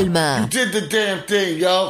Alma. Did the damn thing, yo.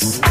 house.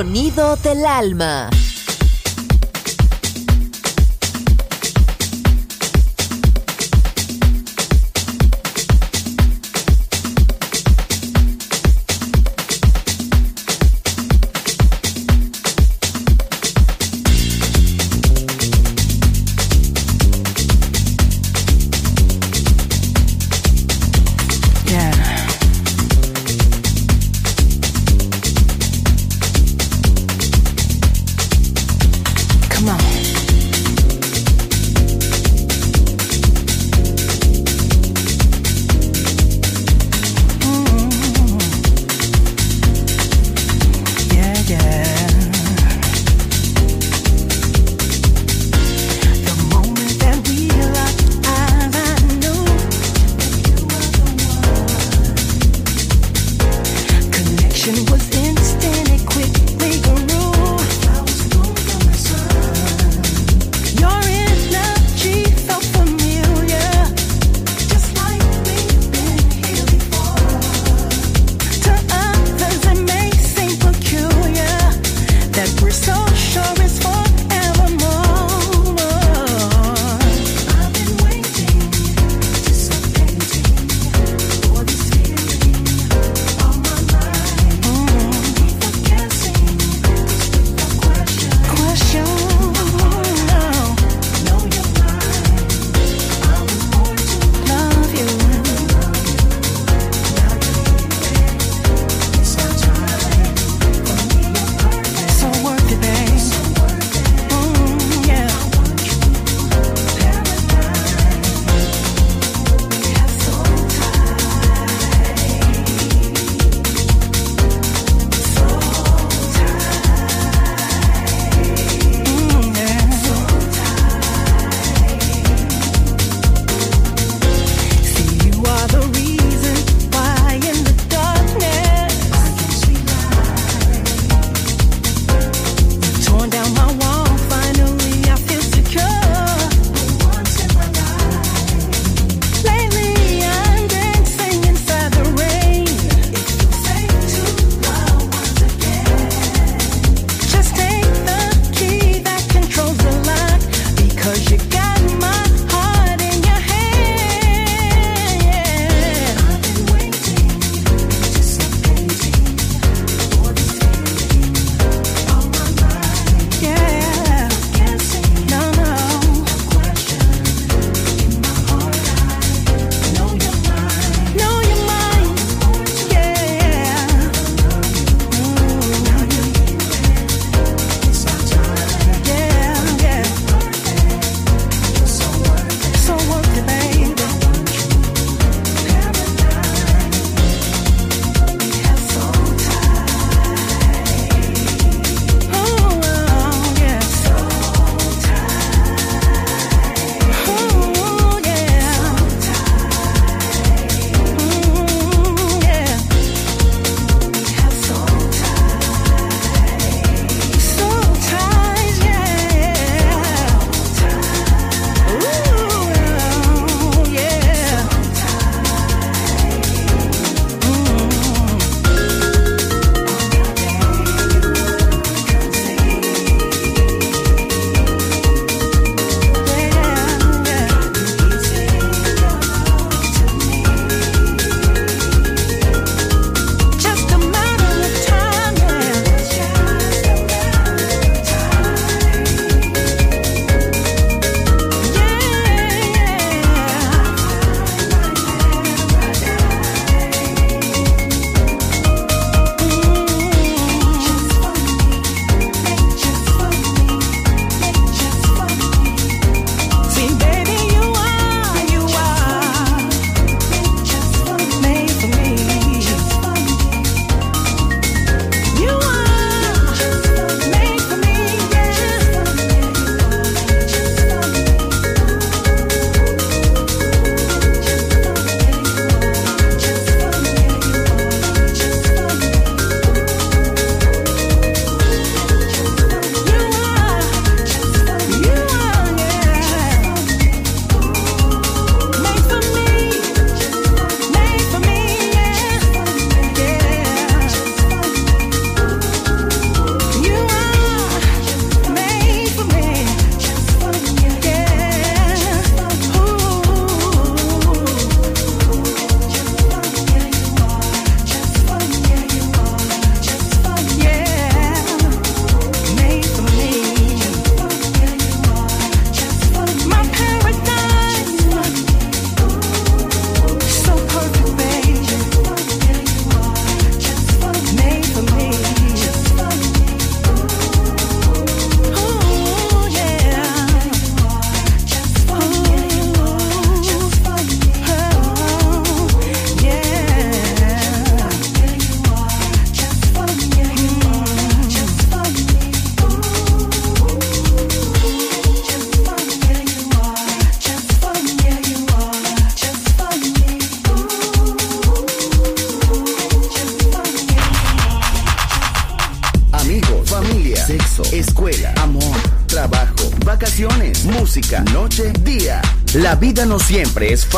Sonido del alma.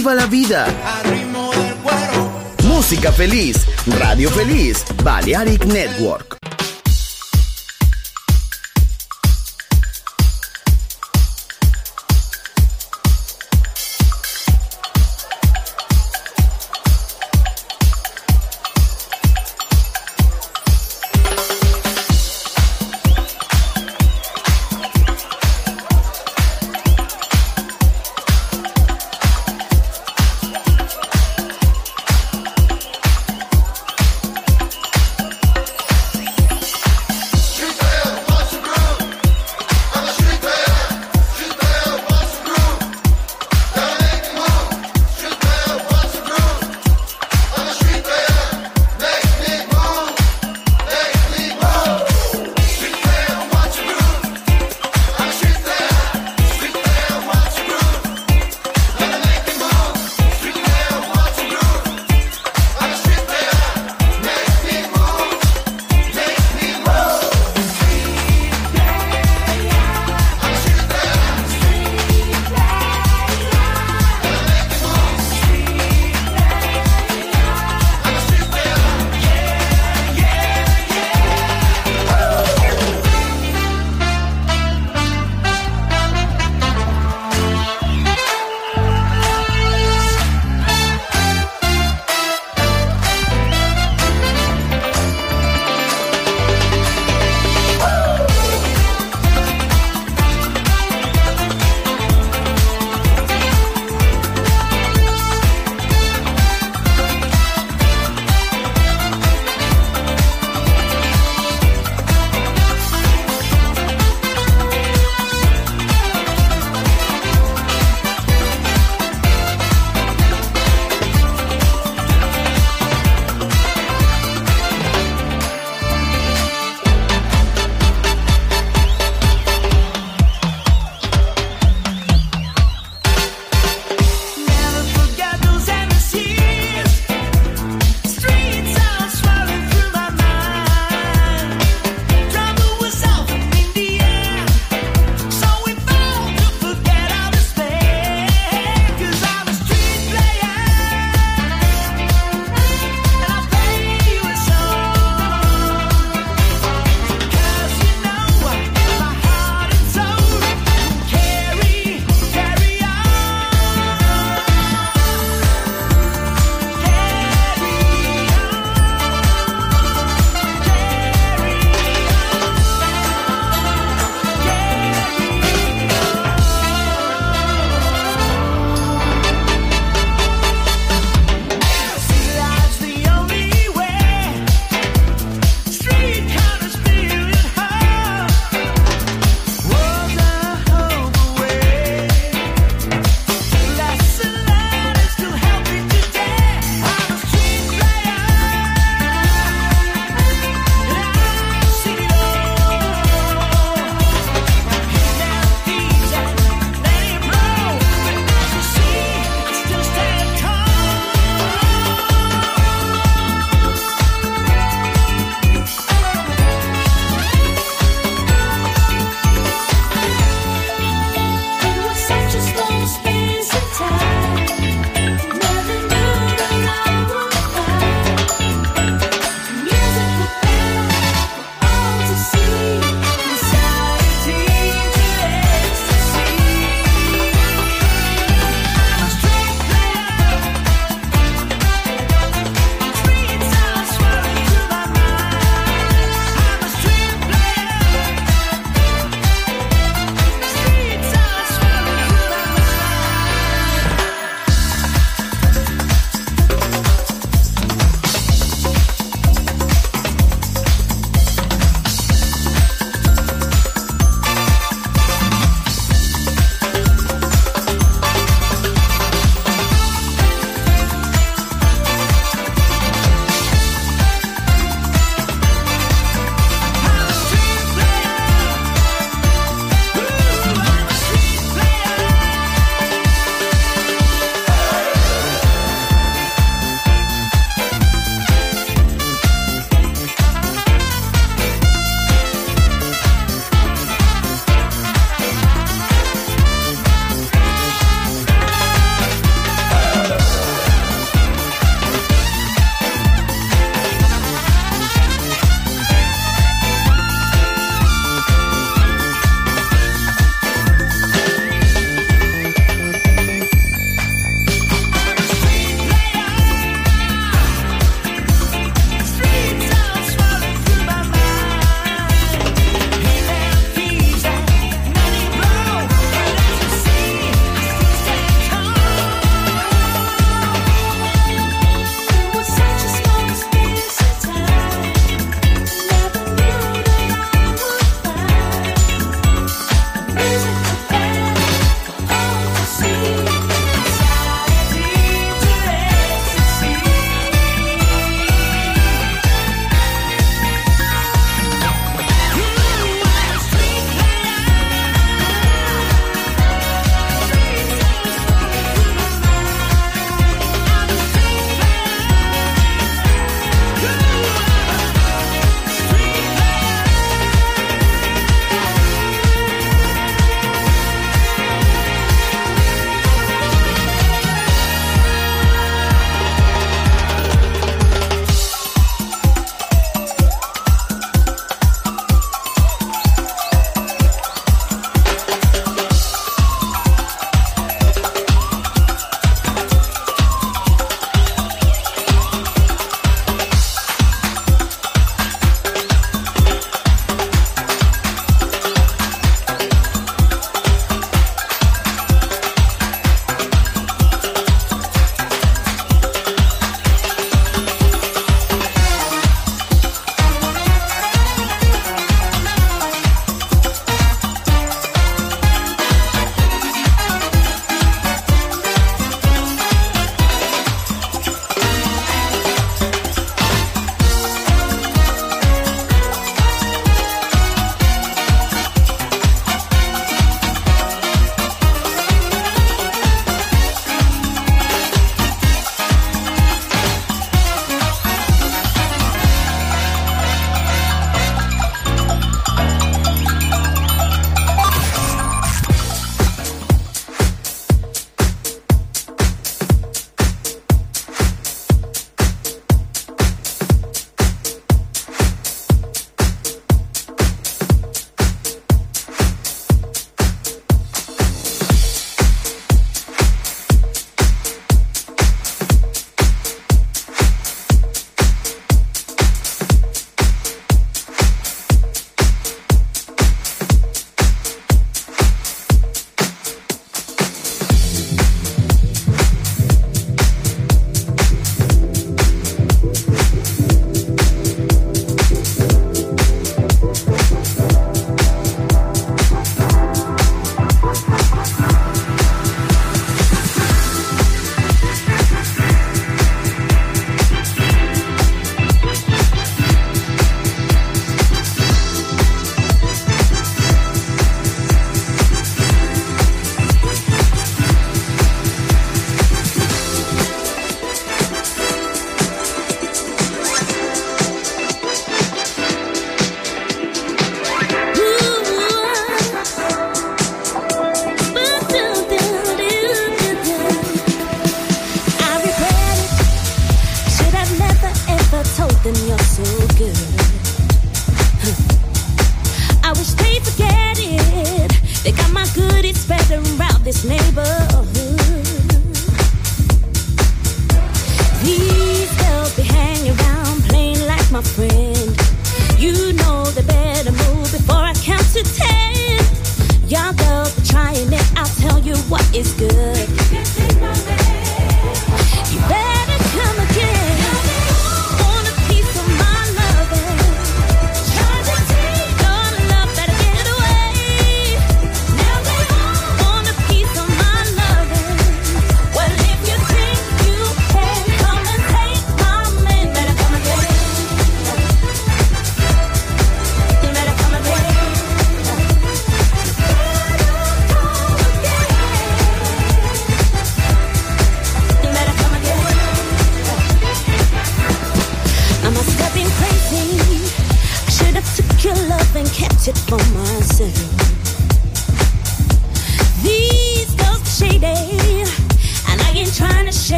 ¡Viva la vida! Música feliz, radio feliz, Balearic Network.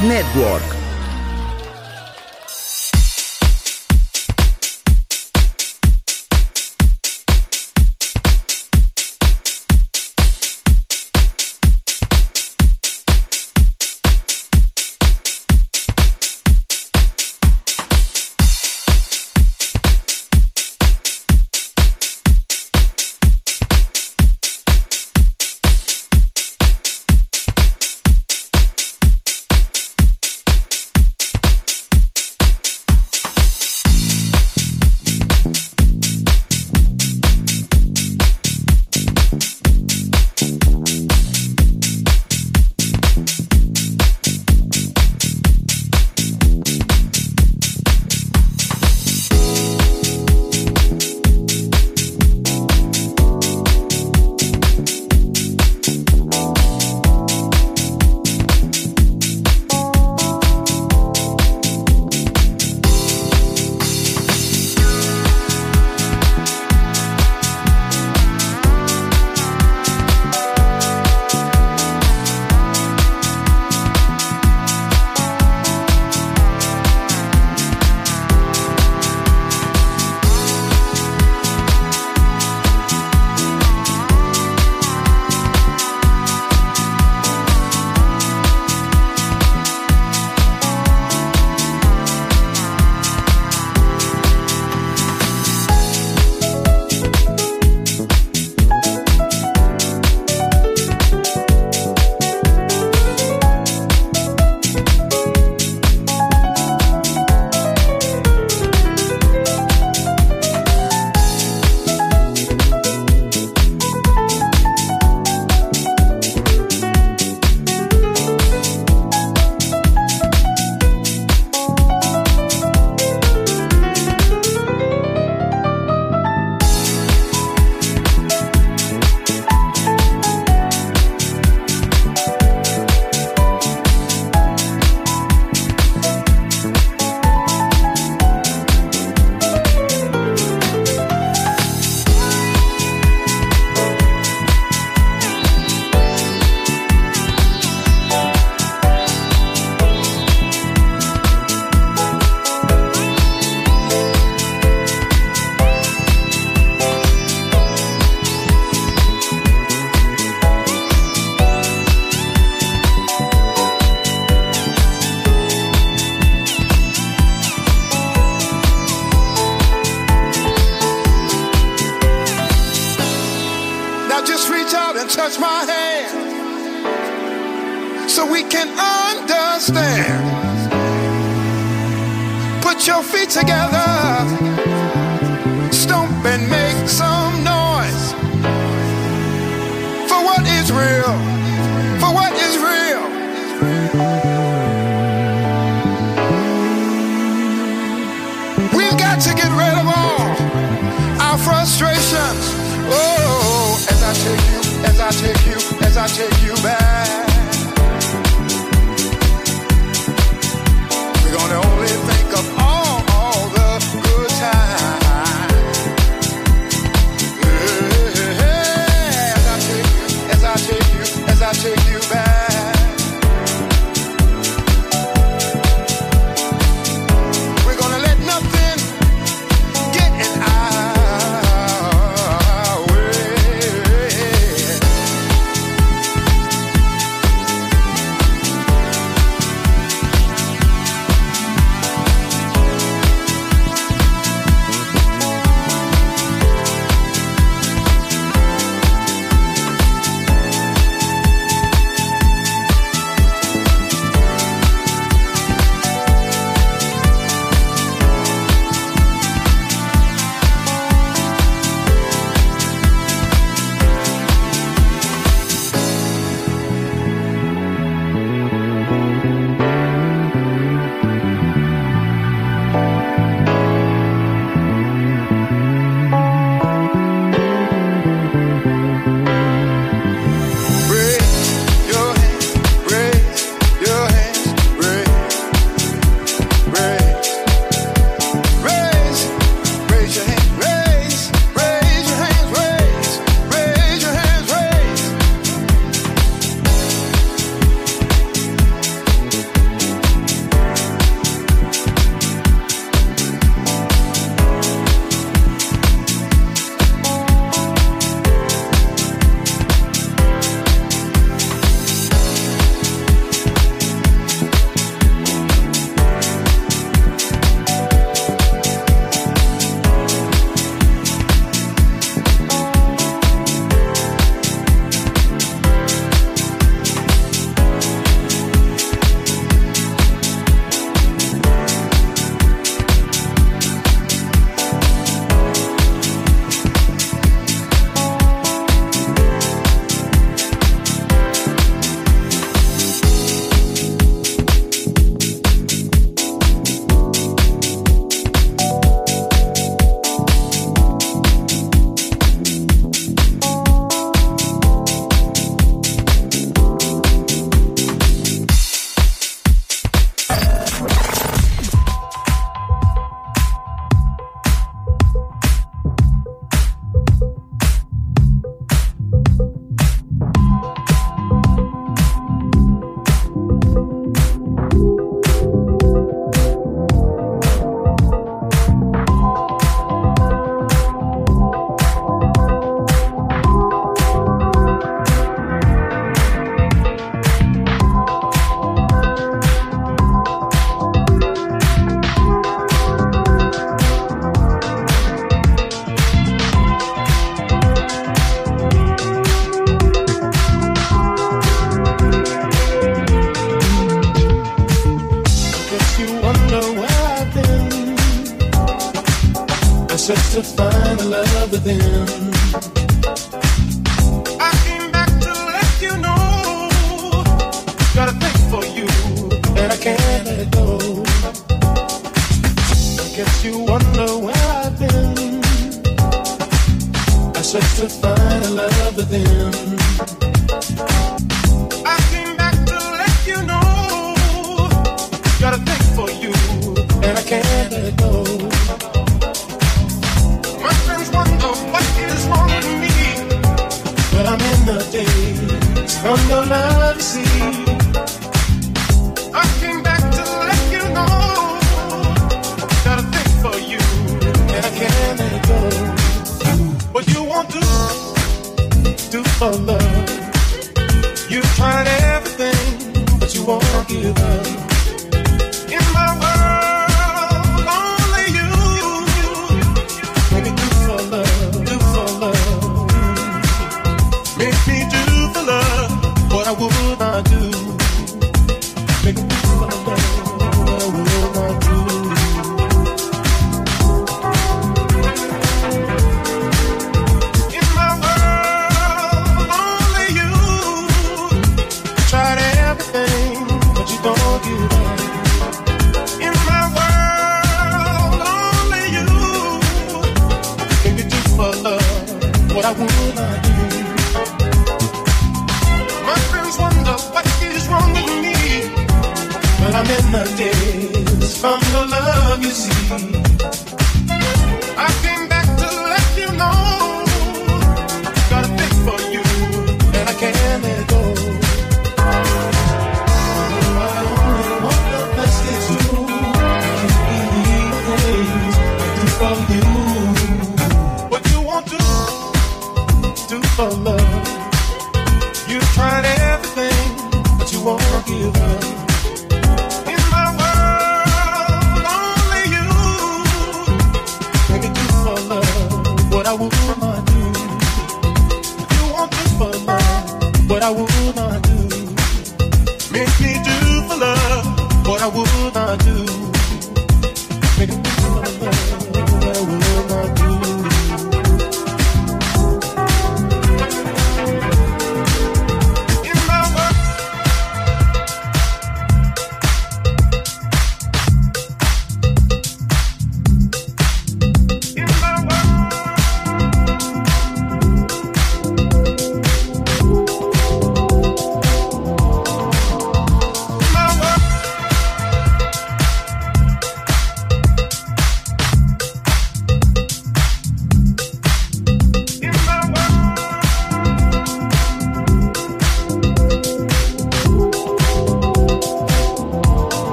Network.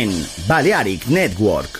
En Balearic Network.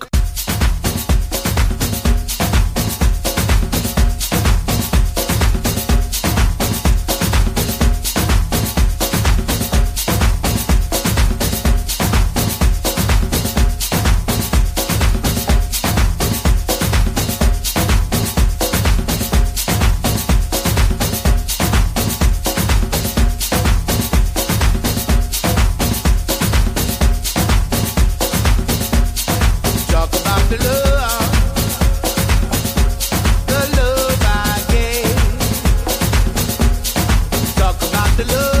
the love.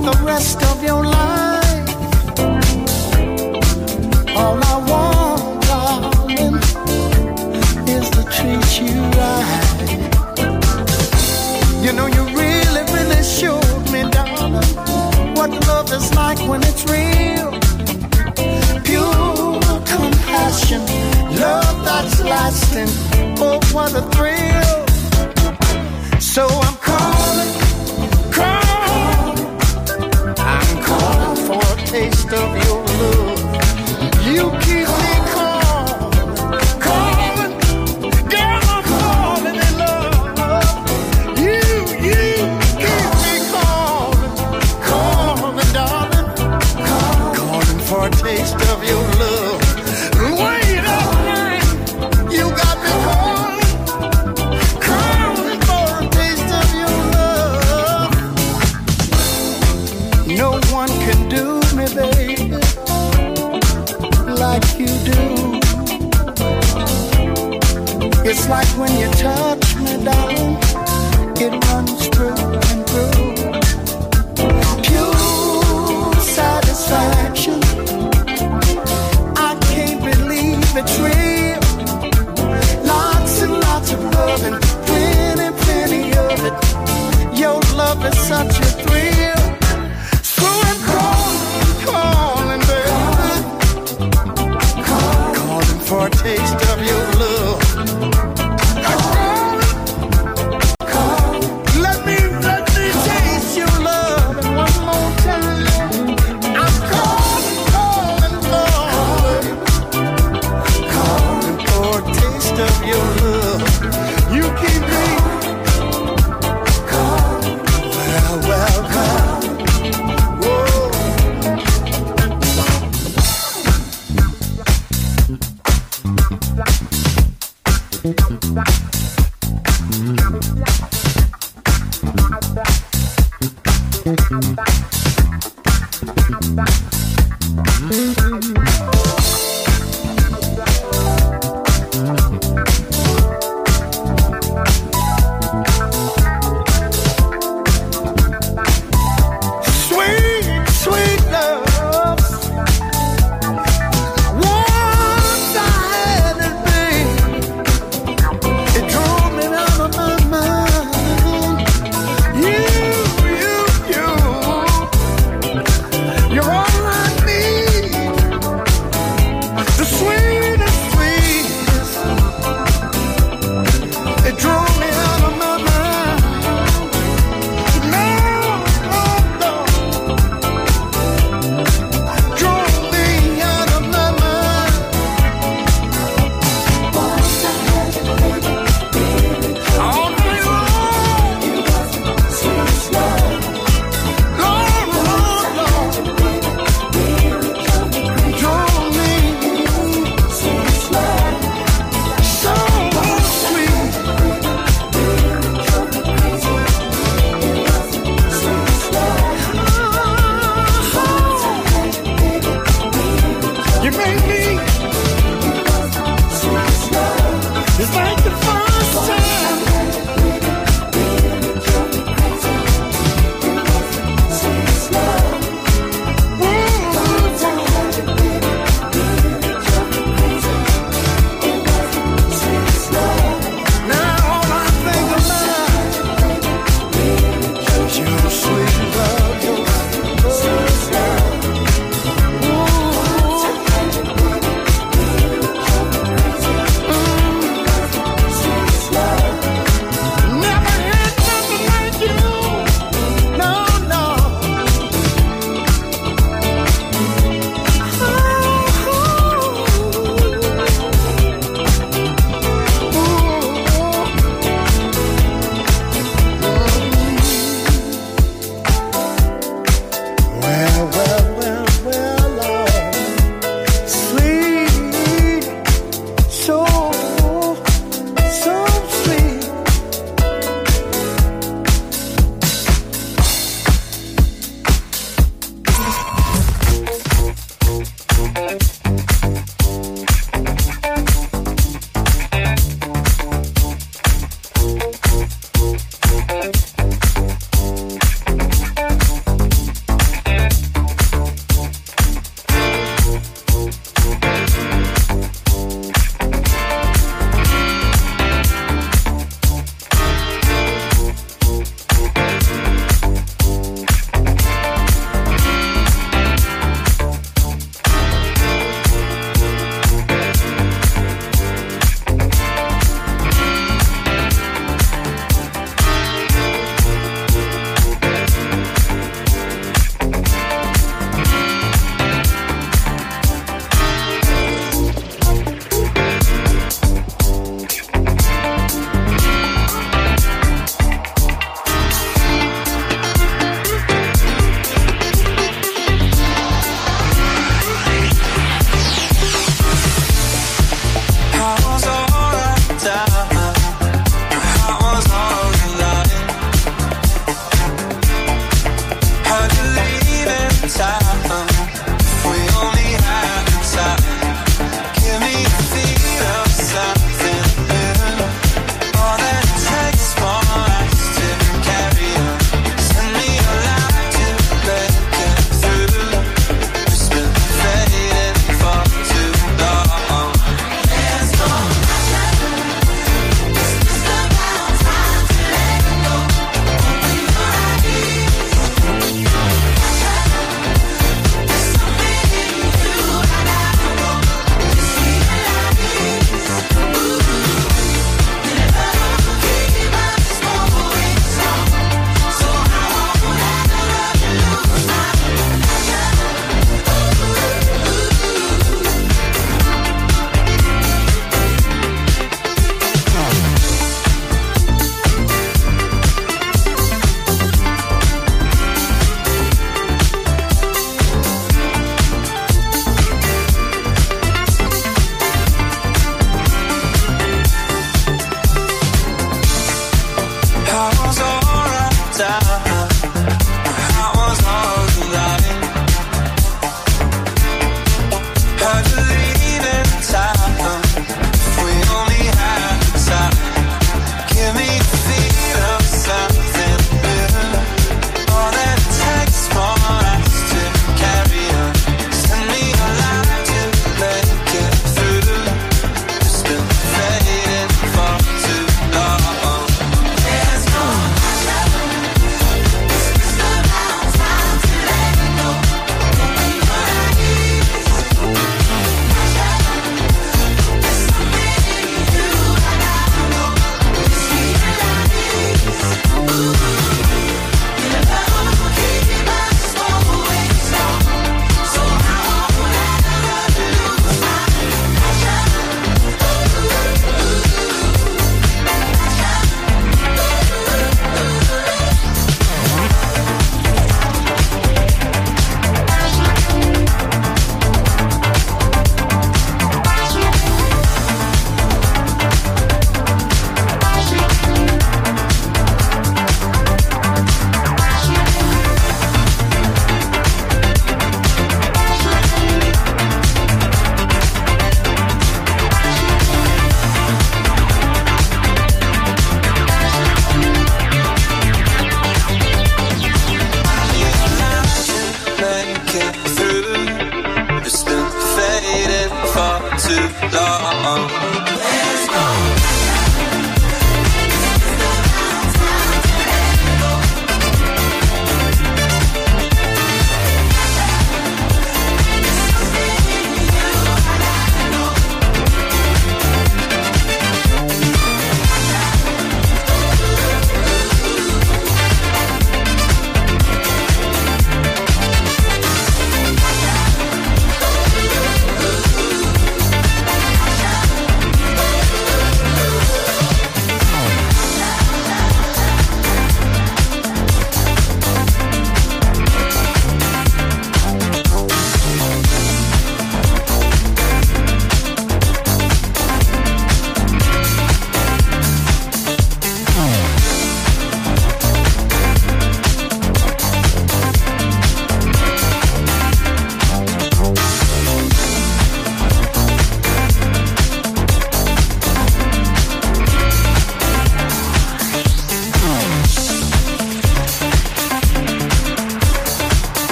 the rest of your life. All I want, darling, is to treat you right. You know, you really, really showed me, darling, what love is like when it's real. Pure compassion, love that's lasting. Oh, what a thrill. So I'm you.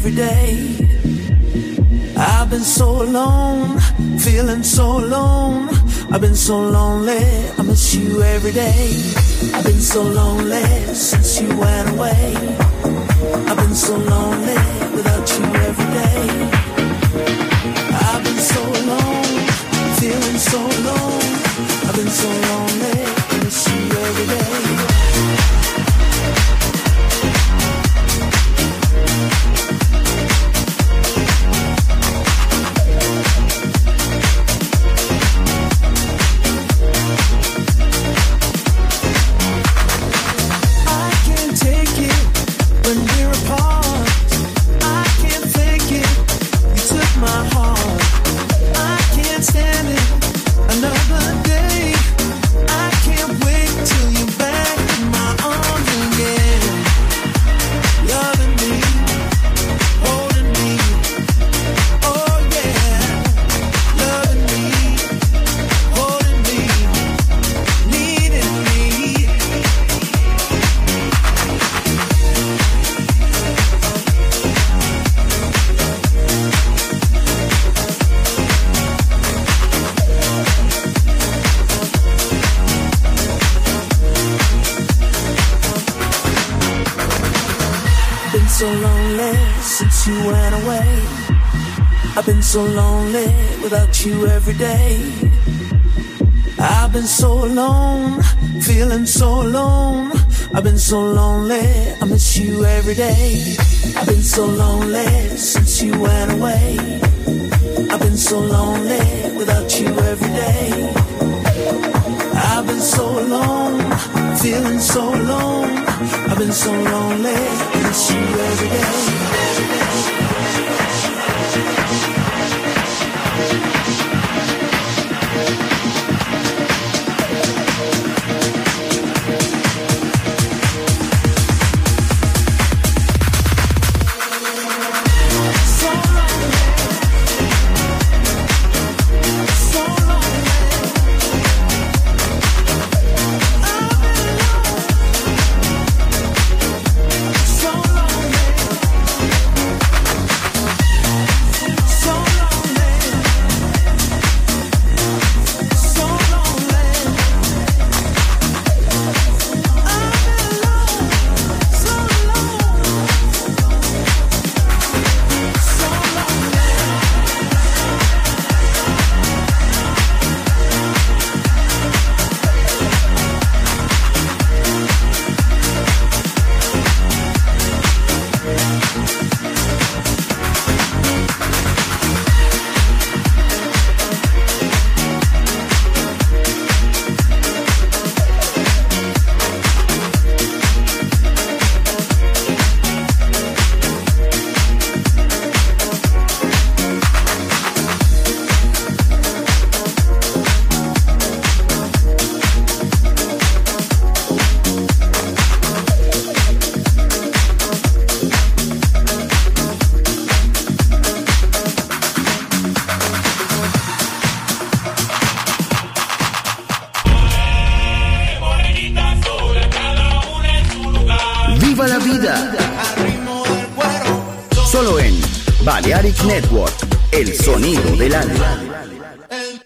every day. I've been so alone, feeling so alone. I've been so lonely, I miss you every day. I've been so lonely. so lonely. I miss you every day. I've been so lonely.